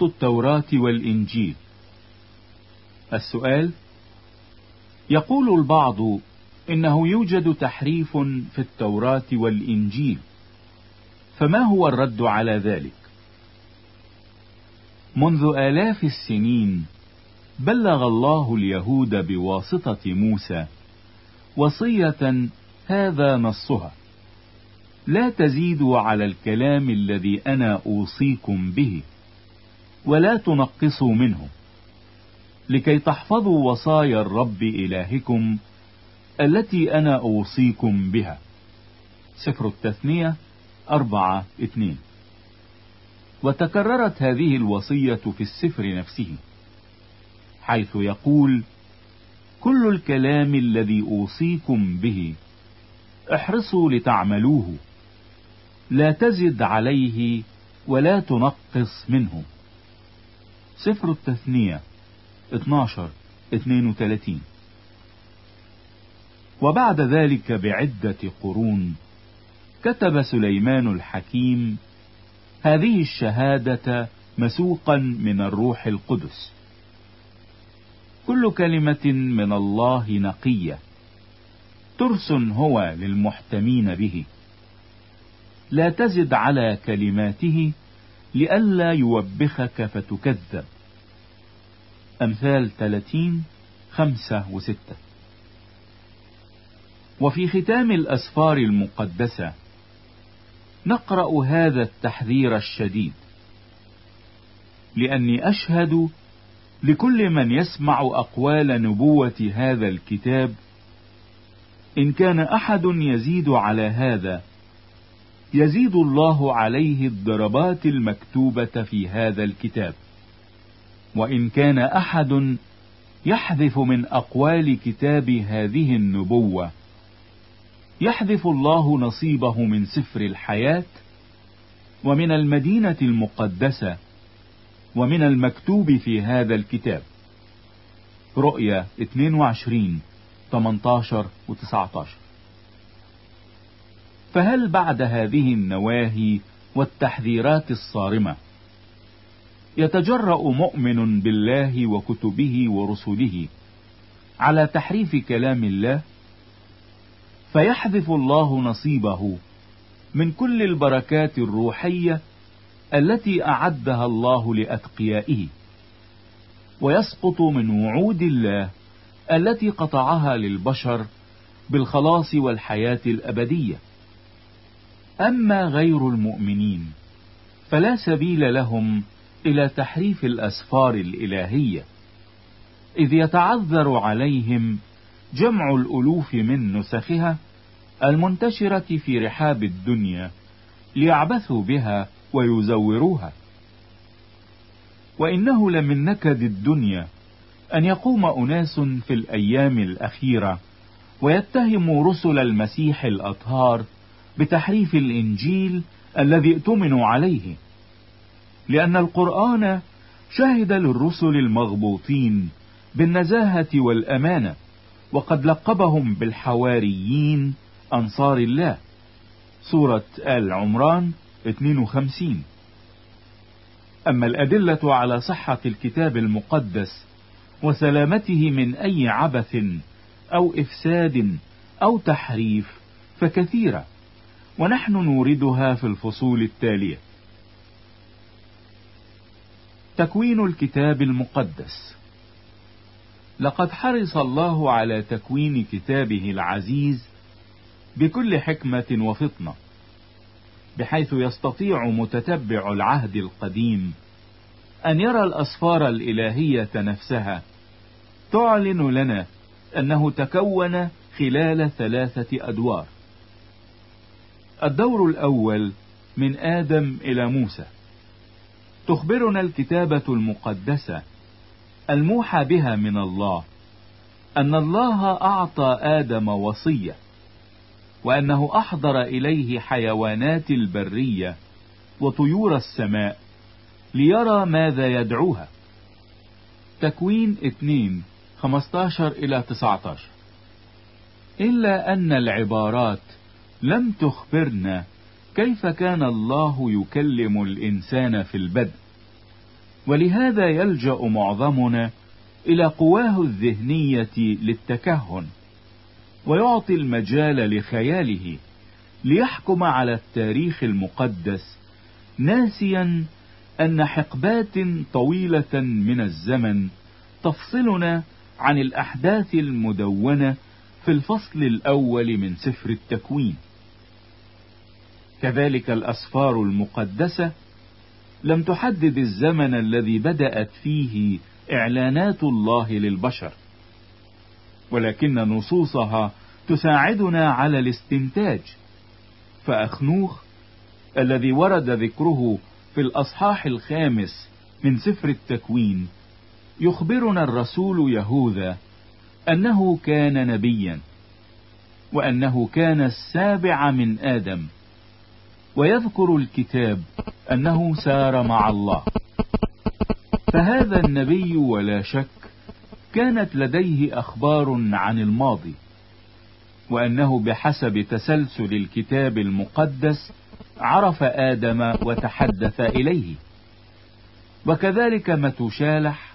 عصمة التوراة والإنجيل. السؤال يقول البعض إنه يوجد تحريف في التوراة والإنجيل فما هو الرد على ذلك؟ منذ آلاف السنين بلغ الله اليهود بواسطة موسى وصية هذا نصها لا تزيدوا على الكلام الذي أنا أوصيكم به ولا تنقصوا منه. لكي تحفظوا وصايا الرب إلهكم التي أنا أوصيكم بها. سفر التثنية أربعة اثنين. وتكررت هذه الوصية في السفر نفسه حيث يقول كل الكلام الذي أوصيكم به احرصوا لتعملوه لا تزد عليه ولا تنقص منه. سفر التثنية 12 32 وبعد ذلك بعدة قرون كتب سليمان الحكيم هذه الشهادة مسوقا من الروح القدس. كل كلمة من الله نقية. ترس هو للمحتمين به. لا تزد على كلماته لئلا يوبخك فتكذب. أمثال 30 خمسة وستة. وفي ختام الأسفار المقدسة نقرأ هذا التحذير الشديد. لأني أشهد لكل من يسمع أقوال نبوة هذا الكتاب إن كان أحد يزيد على هذا يزيد الله عليه الضربات المكتوبة في هذا الكتاب. وإن كان أحد يحذف من أقوال كتاب هذه النبوة يحذف الله نصيبه من سفر الحياة ومن المدينة المقدسة ومن المكتوب في هذا الكتاب. رؤيا 22 18 و 19 فهل بعد هذه النواهي والتحذيرات الصارمة يتجرأ مؤمن بالله وكتبه ورسله على تحريف كلام الله؟ فيحذف الله نصيبه من كل البركات الروحية التي أعدها الله لأتقيائه ويسقط من وعود الله التي قطعها للبشر بالخلاص والحياة الأبدية. أما غير المؤمنين فلا سبيل لهم إلى تحريف الأسفار الإلهية إذ يتعذر عليهم جمع الألوف من نسخها المنتشرة في رحاب الدنيا ليعبثوا بها ويزوروها. وإنه لمن نكد الدنيا أن يقوم أناس في الأيام الأخيرة ويتهموا رسل المسيح الأطهار بتحريف الإنجيل الذي ائتمنوا عليه لأن القرآن شهد للرسل المغبوطين بالنزاهة والأمانة وقد لقبهم بالحواريين أنصار الله. سورة آل عمران 52 أما الأدلة على صحة الكتاب المقدس وسلامته من أي عبث أو إفساد أو تحريف فكثيرة. ونحن نوردها في الفصول التالية. تكوين الكتاب المقدس. لقد حرص الله على تكوين كتابه العزيز بكل حكمة وفطنة بحيث يستطيع متتبع العهد القديم أن يرى الأسفار الإلهية نفسها. تعلن لنا أنه تكون خلال ثلاثة أدوار. الدور الأول من آدم إلى موسى. تخبرنا الكتابة المقدسة الموحى بها من الله أن الله أعطى آدم وصية وأنه أحضر إليه حيوانات البرية وطيور السماء ليرى ماذا يدعوها. تكوين 2 15 إلى 19 إلا أن العبارات لم تخبرنا كيف كان الله يكلم الإنسان في البدء. ولهذا يلجأ معظمنا إلى قواه الذهنية للتكهن ويعطي المجال لخياله ليحكم على التاريخ المقدس ناسيا أن حقبات طويلة من الزمن تفصلنا عن الأحداث المدونة في الفصل الأول من سفر التكوين. كذلك الأسفار المقدسة لم تحدد الزمن الذي بدأت فيه إعلانات الله للبشر ولكن نصوصها تساعدنا على الاستنتاج. فأخنوخ الذي ورد ذكره في الأصحاح الخامس من سفر التكوين يخبرنا الرسول يهوذا أنه كان نبيا وأنه كان السابع من آدم. ويذكر الكتاب أنه سار مع الله. فهذا النبي ولا شك كانت لديه أخبار عن الماضي وأنه بحسب تسلسل الكتاب المقدس عرف آدم وتحدث إليه. وكذلك متشالح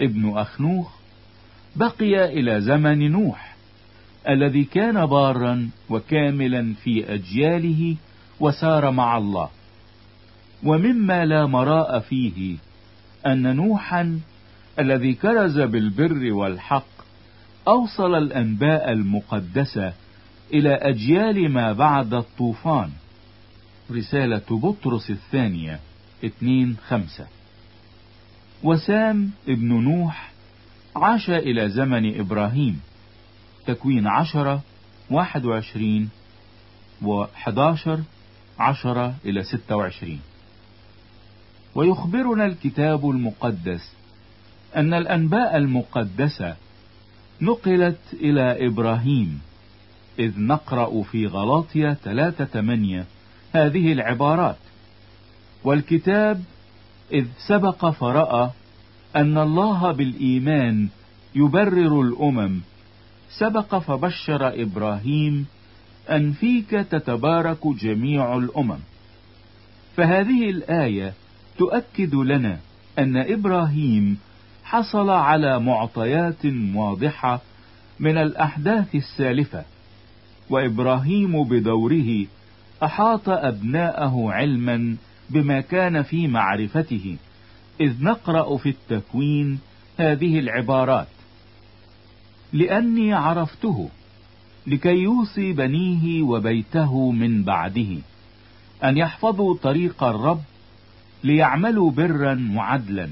ابن أخنوخ بقي إلى زمن نوح الذي كان بارا وكاملا في أجياله وسار مع الله. ومما لا مراء فيه أن نوحا الذي كرز بالبر والحق أوصل الأنباء المقدسة إلى أجيال ما بعد الطوفان. رسالة بطرس الثانية اتنين خمسة. وسام ابن نوح عاش إلى زمن إبراهيم تكوين عشرة واحد وعشرين وحداشر عشرة إلى ستة وعشرين. ويخبرنا الكتاب المقدس أن الأنباء المقدسة نقلت إلى إبراهيم إذ نقرأ في غلاطيا ثلاثة ثمانية هذه العبارات. والكتاب إذ سبق فرأى أن الله بالإيمان يبرر الأمم سبق فبشر إبراهيم أن فيك تتبارك جميع الأمم. فهذه الآية تؤكد لنا أن إبراهيم حصل على معطيات واضحة من الأحداث السالفة وإبراهيم بدوره أحاط أبناءه علما بما كان في معرفته إذ نقرأ في التكوين هذه العبارات. لأني عرفته لكي يوصي بنيه وبيته من بعده أن يحفظوا طريق الرب ليعملوا برا وعدلا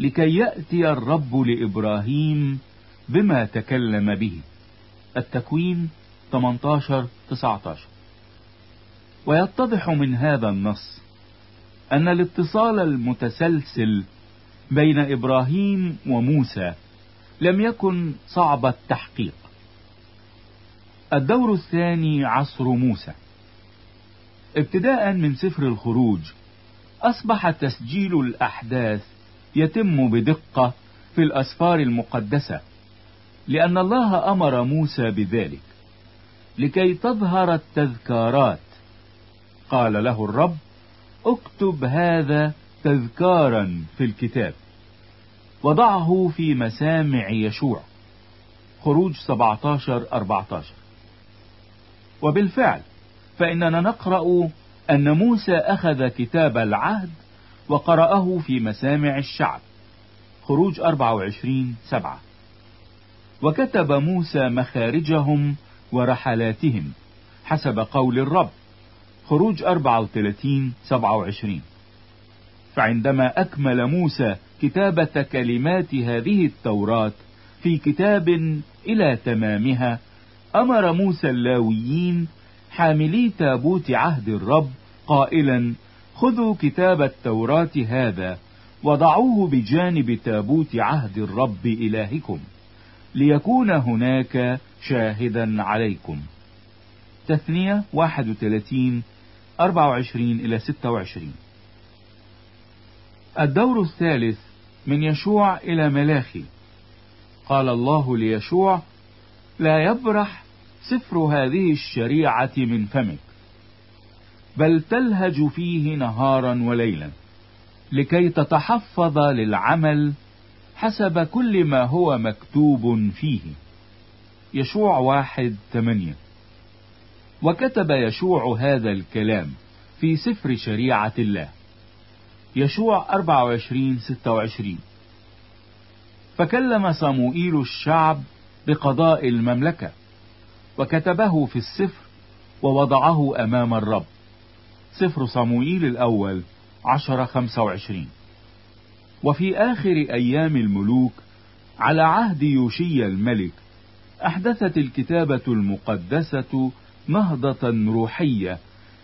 لكي يأتي الرب لإبراهيم بما تكلم به. التكوين 18 19 ويتضح من هذا النص أن الاتصال المتسلسل بين إبراهيم وموسى لم يكن صعب التحقيق. الدور الثاني عصر موسى. ابتداء من سفر الخروج أصبح تسجيل الأحداث يتم بدقة في الأسفار المقدسة لأن الله أمر موسى بذلك. لكي تظهر التذكارات قال له الرب اكتب هذا تذكارا في الكتاب. وضعه في مسامع يشوع. خروج 17 14 وبالفعل فإننا نقرأ أن موسى أخذ كتاب العهد وقرأه في مسامع الشعب. خروج 24 سبعة. وكتب موسى مخارجهم ورحلاتهم حسب قول الرب. خروج 34 27 فعندما أكمل موسى كتابة كلمات هذه التوراة في كتاب إلى تمامها أمر موسى اللاويين حاملي تابوت عهد الرب قائلا خذوا كتاب التوراة هذا وضعوه بجانب تابوت عهد الرب إلهكم ليكون هناك شاهدا عليكم. تثنية 31 24 إلى 26 الدور الثالث من يشوع إلى ملاخي. قال الله ليشوع لا يبرح سفر هذه الشريعة من فمك بل تلهج فيه نهارا وليلا لكي تتحفظ للعمل حسب كل ما هو مكتوب فيه. يشوع واحد ثمانية. وكتب يشوع هذا الكلام في سفر شريعة الله. يشوع 24 26 فكلم صموئيل الشعب بقضاء المملكة. وكتبه في السفر ووضعه أمام الرب. سفر صموئيل الأول عشر خمسة وعشرين. وفي آخر أيام الملوك على عهد يوشي الملك أحدثت الكتابة المقدسة نهضة روحية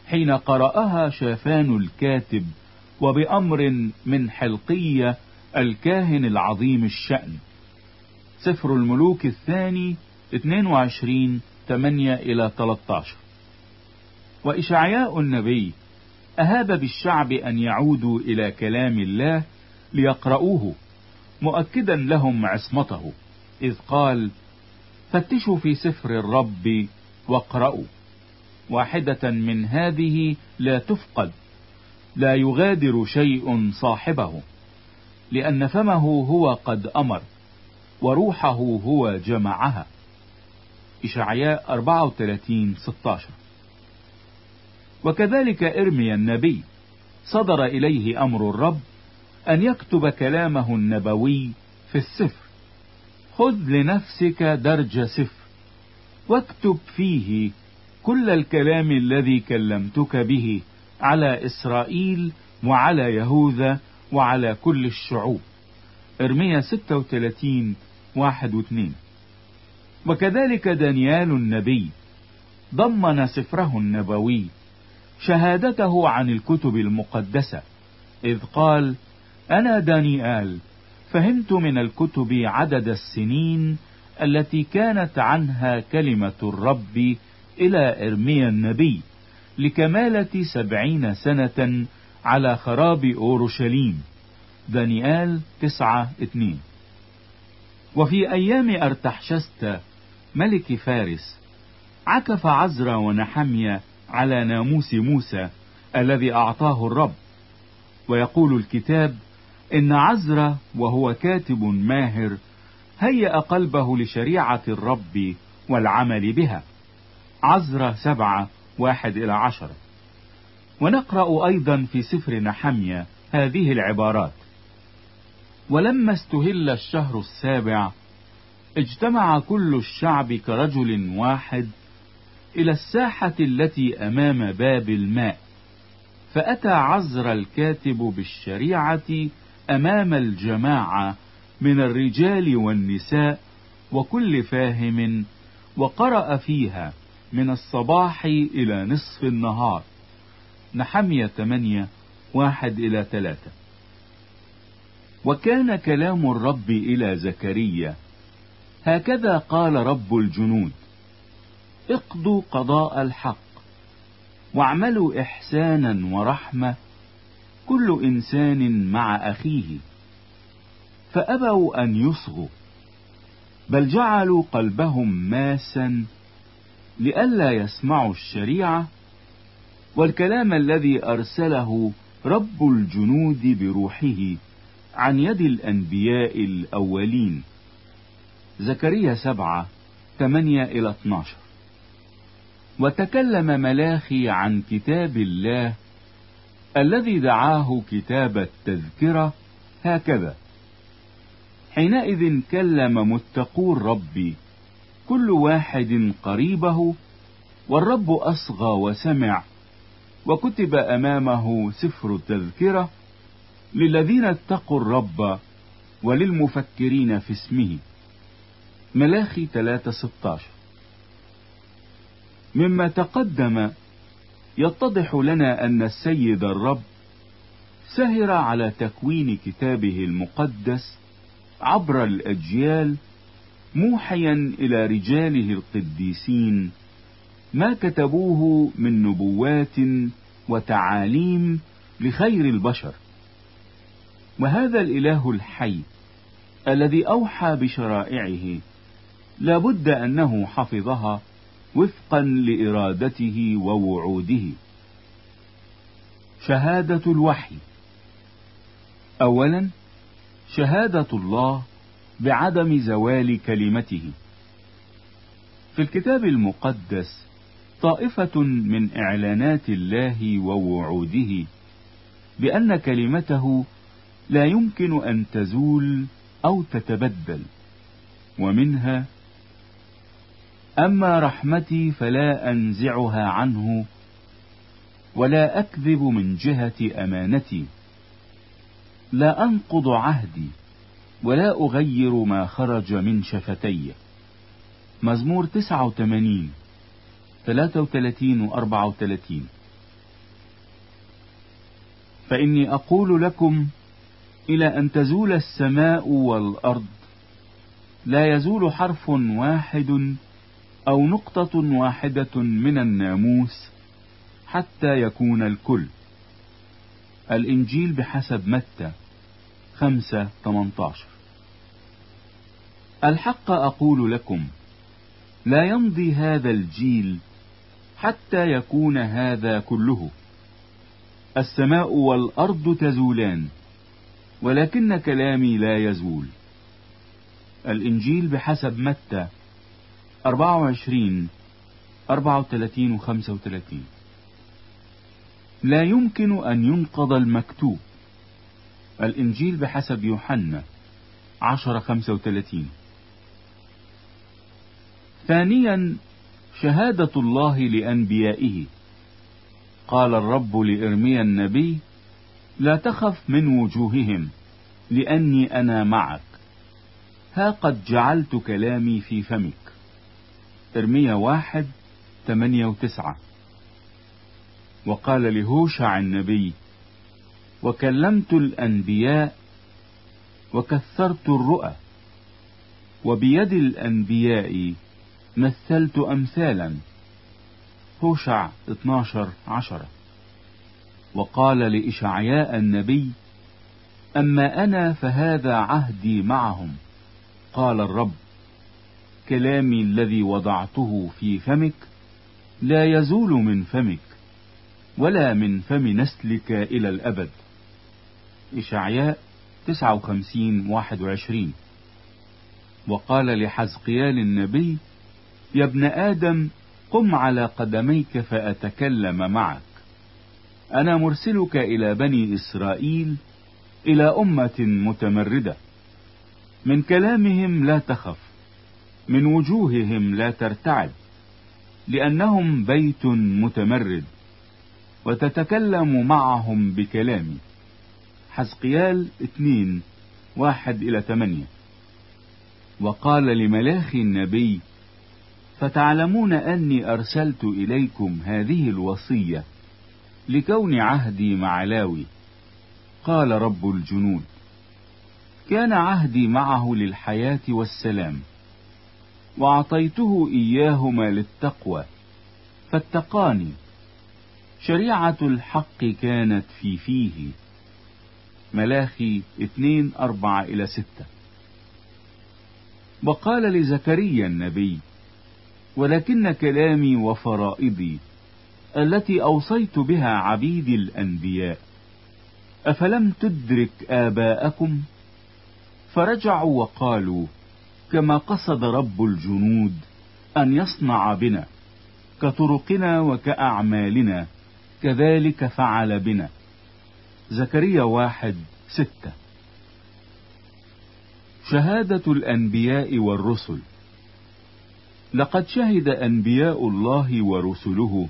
حين قرأها شافان الكاتب وبأمر من حلقية الكاهن العظيم الشأن. سفر الملوك الثاني 22 8 إلى 13 وإشعياء النبي أهاب بالشعب أن يعودوا إلى كلام الله ليقرؤوه مؤكدا لهم عصمته إذ قال فتشوا في سفر الرب واقرأوا واحدة من هذه لا تفقد لا يغادر شيء صاحبه لأن فمه هو قد أمر وروحه هو جمعها. إشعياء 34 16 وكذلك إرميا النبي صدر إليه أمر الرب أن يكتب كلامه النبوي في السفر. خذ لنفسك درج سفر واكتب فيه كل الكلام الذي كلمتك به على إسرائيل وعلى يهوذا وعلى كل الشعوب. ارميا 36 واحد واثنين. وكذلك دانيال النبي ضمن سفره النبوي شهادته عن الكتب المقدسة إذ قال أنا دانيال فهمت من الكتب عدد السنين التي كانت عنها كلمة الرب إلى إرميا النبي لكمالة سبعين سنة على خراب أورشليم. دانيال تسعة اتنين وفي أيام أرتحشست ملك فارس عكف عزرا ونحمية على ناموس موسى الذي أعطاه الرب. ويقول الكتاب إن عزرا وهو كاتب ماهر هيأ قلبه لشريعة الرب والعمل بها. عزرا سبعة واحد إلى عشرة ونقرأ أيضا في سفر نحمية هذه العبارات. ولما استهل الشهر السابع اجتمع كل الشعب كرجل واحد إلى الساحة التي أمام باب الماء فأتى عزر الكاتب بالشريعة أمام الجماعة من الرجال والنساء وكل فاهم وقرأ فيها من الصباح إلى نصف النهار. نحمية ثمانية واحد إلى ثلاثة. وكان كلام الرب إلى زكريا هكذا قال رب الجنود. اقضوا قضاء الحق واعملوا إحسانا ورحمة كل إنسان مع أخيه. فأبوا أن يصغوا بل جعلوا قلبهم ماسا لئلا يسمعوا الشريعة والكلام الذي أرسله رب الجنود بروحه عن يد الأنبياء الأولين. زكريا سبعة ثمانية إلى 12 وتكلم ملاخي عن كتاب الله الذي دعاه كتاب التذكرة هكذا. حينئذ كلم متقو الرب كل واحد قريبه والرب أصغى وسمع وكتب أمامه سفر التذكرة للذين اتقوا الرب وللمفكرين في اسمه. ملاخي 3:16 مما تقدم يتضح لنا أن السيد الرب سهر على تكوين كتابه المقدس عبر الأجيال موحيا إلى رجاله القديسين ما كتبوه من نبوات وتعاليم لخير البشر. وهذا الإله الحي الذي أوحى بشرائعه لابد أنه حفظها وفقا لإرادته ووعوده. شهادة الوحي. أولا شهادة الله بعدم زوال كلمته. في الكتاب المقدس طائفة من إعلانات الله ووعوده بأن كلمته لا يمكن أن تزول أو تتبدل ومنها أما رحمتي فلا أنزعها عنه ولا أكذب من جهة أمانتي لا أنقض عهدي ولا أغير ما خرج من شفتي مزمور 89 33 و 34 فإني أقول لكم إلى أن تزول السماء والأرض لا يزول حرف واحد أو نقطة واحدة من الناموس حتى يكون الكل. الإنجيل بحسب متى؟ خمسة 18 الحق أقول لكم لا يمضي هذا الجيل حتى يكون هذا كله. السماء والأرض تزولان ولكن كلامي لا يزول. الإنجيل بحسب متى؟ 24 34 و 35 لا يمكن أن ينقض المكتوب. الإنجيل بحسب يوحنا 10 35 ثانيا شهادة الله لأنبيائه. قال الرب لإرميا النبي لا تخف من وجوههم لأني أنا معك. ها قد جعلت كلامي في فمك. إرميا واحد ثمانية وتسعة. وقال لهوشع النبي وكلمت الأنبياء وكثرت الرؤى وبيد الأنبياء مثلت أمثالا. هوشع 12 عشرة. وقال لإشعياء النبي أما أنا فهذا عهدي معهم. قال الرب كلامي الذي وضعته في فمك لا يزول من فمك ولا من فم نسلك إلى الأبد. إشعياء 59 21 وقال لحزقيال النبي يا ابن آدم قم على قدميك فأتكلم معك. أنا مرسلك إلى بني إسرائيل إلى أمة متمردة. من كلامهم لا تخف. من وجوههم لا ترتعد لأنهم بيت متمرد وتتكلم معهم بكلامي. حزقيال اثنين واحد إلى ثمانية. وقال لملاخي النبي فتعلمون أني أرسلت إليكم هذه الوصية لكون عهدي مع لاوي قال رب الجنود. كان عهدي معه للحياة والسلام. وأعطيته إياهما للتقوى. فاتقاني. شريعة الحق كانت في فيه. ملاخي اثنين أربعة إلى ستة. وقال لزكريا النبي ولكن كلامي وفرائضي التي أوصيت بها عبيدي الأنبياء أفلم تدرك آباءكم؟ فرجعوا وقالوا كما قصد رب الجنود أن يصنع بنا كطرقنا وكأعمالنا كذلك فعل بنا. زكريا واحد ستة. شهادة الأنبياء والرسل. لقد شهد أنبياء الله ورسله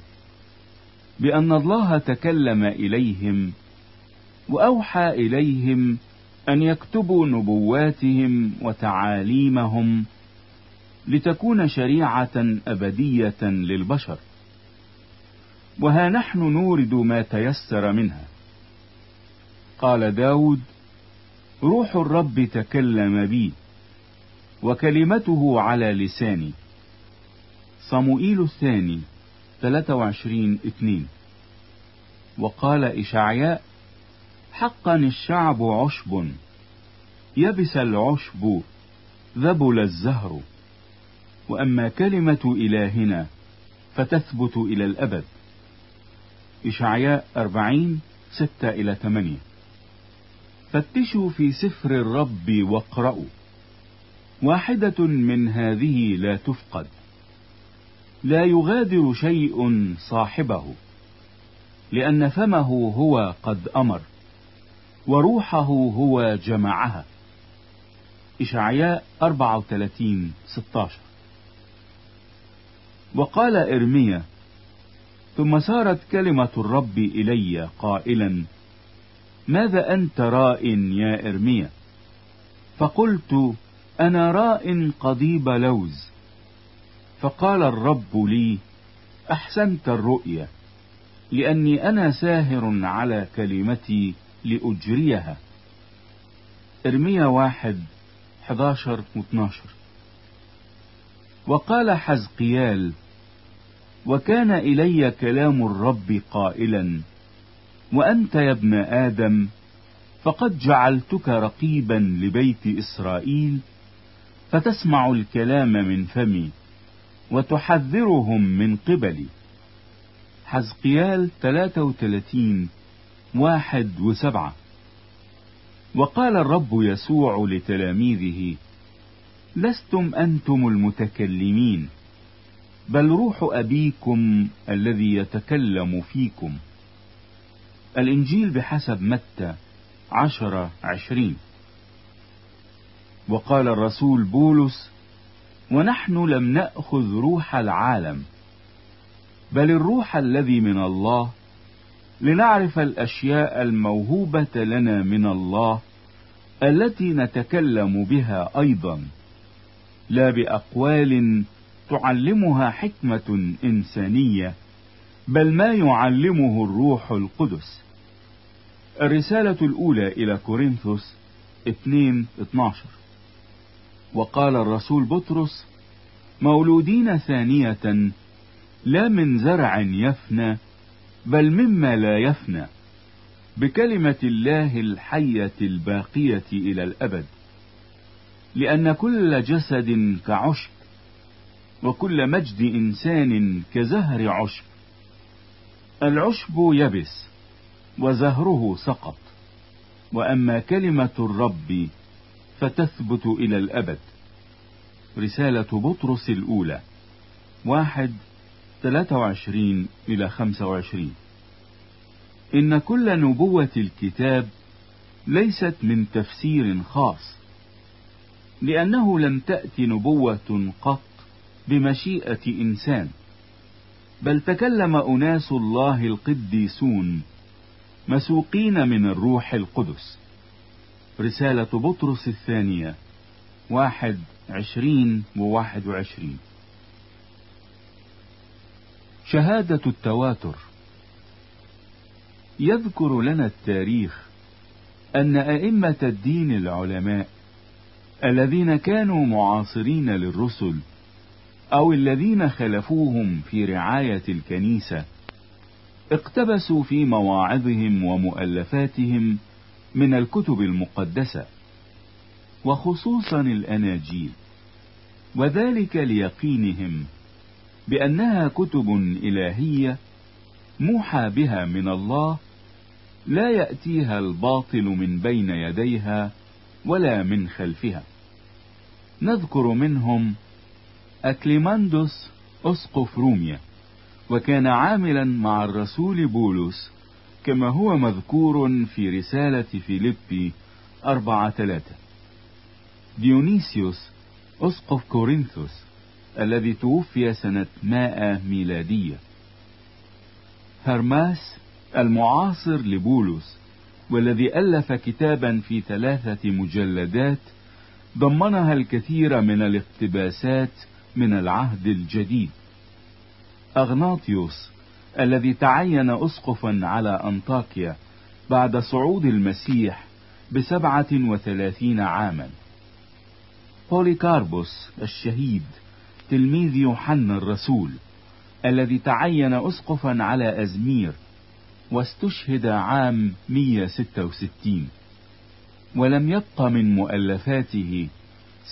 بأن الله تكلم إليهم وأوحى إليهم أن يكتبوا نبواتهم وتعاليمهم لتكون شريعة أبدية للبشر. وها نحن نورد ما تيسر منها. قال داود روح الرب تكلم بي وكلمته على لساني. صموئيل الثاني 23 2 وقال إشعياء حقا الشعب عشب يبس العشب ذبل الزهر. وأما كلمة إلهنا فتثبت إلى الأبد. إشعياء 40 6 إلى 8 فتشوا في سفر الرب واقرأوا. واحدة من هذه لا تفقد. لا يغادر شيء صاحبه لأن فمه هو قد أمر. وروحه هو جمعها. إشعياء 34 16 وقال إرميا ثم سارت كلمة الرب إلي قائلا ماذا أنت راء يا إرميا فقلت أنا راء قضيب لوز. فقال الرب لي أحسنت الرؤيا لأني أنا ساهر على كلمتي لأجريها. إرميا واحد 11 و 12 وقال حزقيال وكان إلي كلام الرب قائلا وأنت يا ابن آدم فقد جعلتك رقيبا لبيت إسرائيل فتسمع الكلام من فمي وتحذرهم من قبلي. حزقيال 33 واحد وسبعة. وقال الرب يسوع لتلاميذه لستم أنتم المتكلمين بل روح أبيكم الذي يتكلم فيكم. الإنجيل بحسب متى عشرة عشرين. وقال الرسول بولس ونحن لم نأخذ روح العالم بل الروح الذي من الله لنعرف الأشياء الموهوبة لنا من الله التي نتكلم بها أيضا. لا بأقوال تعلمها حكمة إنسانية بل ما يعلمه الروح القدس. الرسالة الأولى إلى كورنثوس 2 12 وقال الرسول بطرس مولودين ثانية لا من زرع يفنى بل مما لا يفنى بكلمة الله الحية الباقية إلى الأبد لأن كل جسد كعشب وكل مجد إنسان كزهر عشب. العشب يبس وزهره سقط وأما كلمة الرب فتثبت إلى الأبد. رسالة بطرس الأولى واحد 23 إلى 25 إن كل نبوة الكتاب ليست من تفسير خاص لأنه لم تأت نبوة قط بمشيئة إنسان بل تكلم أناس الله القديسون مسوقين من الروح القدس. رسالة بطرس الثانية واحد عشرين وواحد وعشرين. شهادة التواتر. يذكر لنا التاريخ أن أئمة الدين العلماء الذين كانوا معاصرين للرسل أو الذين خلفوهم في رعاية الكنيسة اقتبسوا في مواعظهم ومؤلفاتهم من الكتب المقدسة وخصوصا الأناجيل وذلك ليقينهم بأنها كتب إلهية موحى بها من الله لا يأتيها الباطل من بين يديها ولا من خلفها. نذكر منهم أكليماندوس أسقف روميا وكان عاملا مع الرسول بولس كما هو مذكور في رسالة فيليبي أربعة ثلاثة. ديونيسيوس أسقف كورنثوس. الذي توفي سنة مائة ميلادية. هرماس المعاصر لبولس والذي ألف كتابا في ثلاثة مجلدات ضمنها الكثير من الاقتباسات من العهد الجديد. أغناطيوس الذي تعين أسقفا على أنطاكيا بعد صعود المسيح بسبعة وثلاثين عاما. بوليكاربوس الشهيد تلميذ يوحنا الرسول الذي تعين أسقفا على أزمير واستشهد عام 166 ولم يبق من مؤلفاته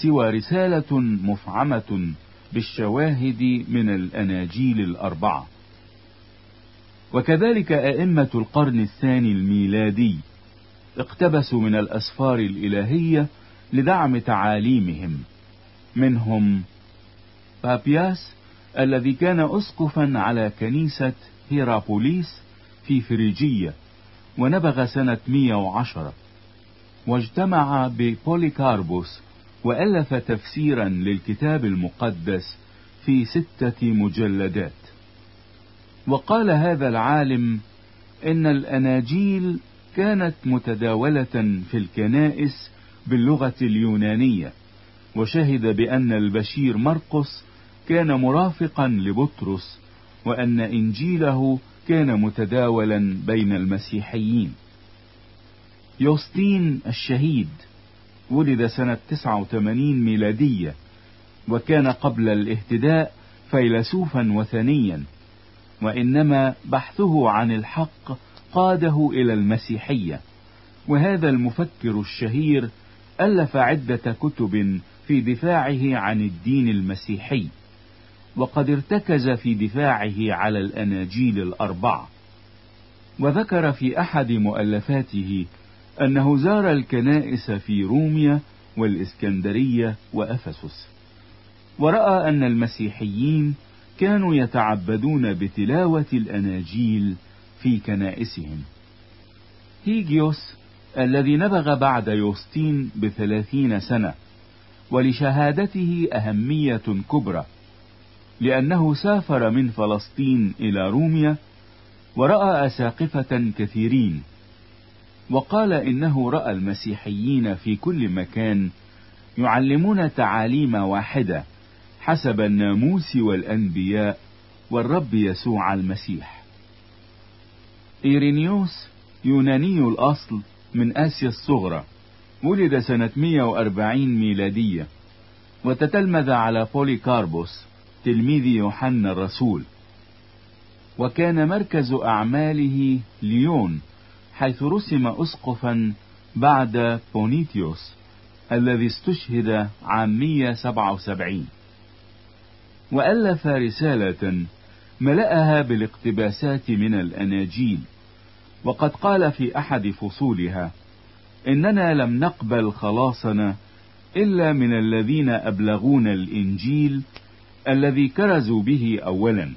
سوى رسالة مفعمة بالشواهد من الأناجيل الأربعة. وكذلك أئمة القرن الثاني الميلادي اقتبسوا من الأسفار الإلهية لدعم تعاليمهم منهم بابياس الذي كان أسقفا على كنيسة هيرابوليس في فريجية ونبغ سنة 110 واجتمع ببوليكاربوس وألف تفسيرا للكتاب المقدس في ستة مجلدات. وقال هذا العالم إن الأناجيل كانت متداولة في الكنائس باللغة اليونانية وشهد بأن البشير مرقس كان مرافقا لبطرس وأن إنجيله كان متداولا بين المسيحيين. يوستين الشهيد ولد سنة 89 ميلادية وكان قبل الاهتداء فيلسوفا وثنيا وإنما بحثه عن الحق قاده إلى المسيحية. وهذا المفكر الشهير ألف عدة كتب في دفاعه عن الدين المسيحي. وقد ارتكز في دفاعه على الأناجيل الأربعة. وذكر في أحد مؤلفاته أنه زار الكنائس في روميا والإسكندرية وأفسس. ورأى أن المسيحيين كانوا يتعبدون بتلاوة الأناجيل في كنائسهم. هيجيوس الذي نبغ بعد يوستين بثلاثين سنة ولشهادته أهمية كبرى لأنه سافر من فلسطين إلى روميا ورأى أساقفة كثيرين وقال إنه رأى المسيحيين في كل مكان يعلمون تعاليم واحدة حسب الناموس والأنبياء والرب يسوع المسيح. إيرينيوس يوناني الأصل من آسيا الصغرى ولد سنة 140 ميلادية وتتلمذ على بوليكاربوس تلميذ يوحنا الرسول. وكان مركز أعماله ليون حيث رسم أسقفا بعد بونيتيوس الذي استشهد عام 177 وألف رسالة ملأها بالاقتباسات من الأناجيل. وقد قال في أحد فصولها إننا لم نقبل خلاصنا إلا من الذين أبلغونا الإنجيل الذي كرزوا به أولا.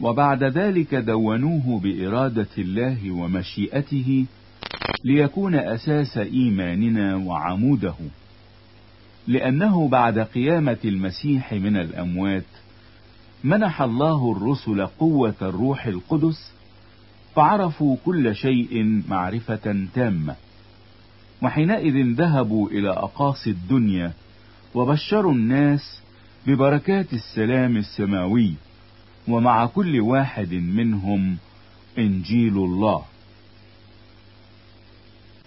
وبعد ذلك دونوه بإرادة الله ومشيئته ليكون أساس إيماننا وعموده. لأنه بعد قيامة المسيح من الأموات منح الله الرسل قوة الروح القدس فعرفوا كل شيء معرفة تامة. وحينئذ ذهبوا إلى أقاصي الدنيا وبشروا الناس ببركات السلام السماوي ومع كل واحد منهم إنجيل الله.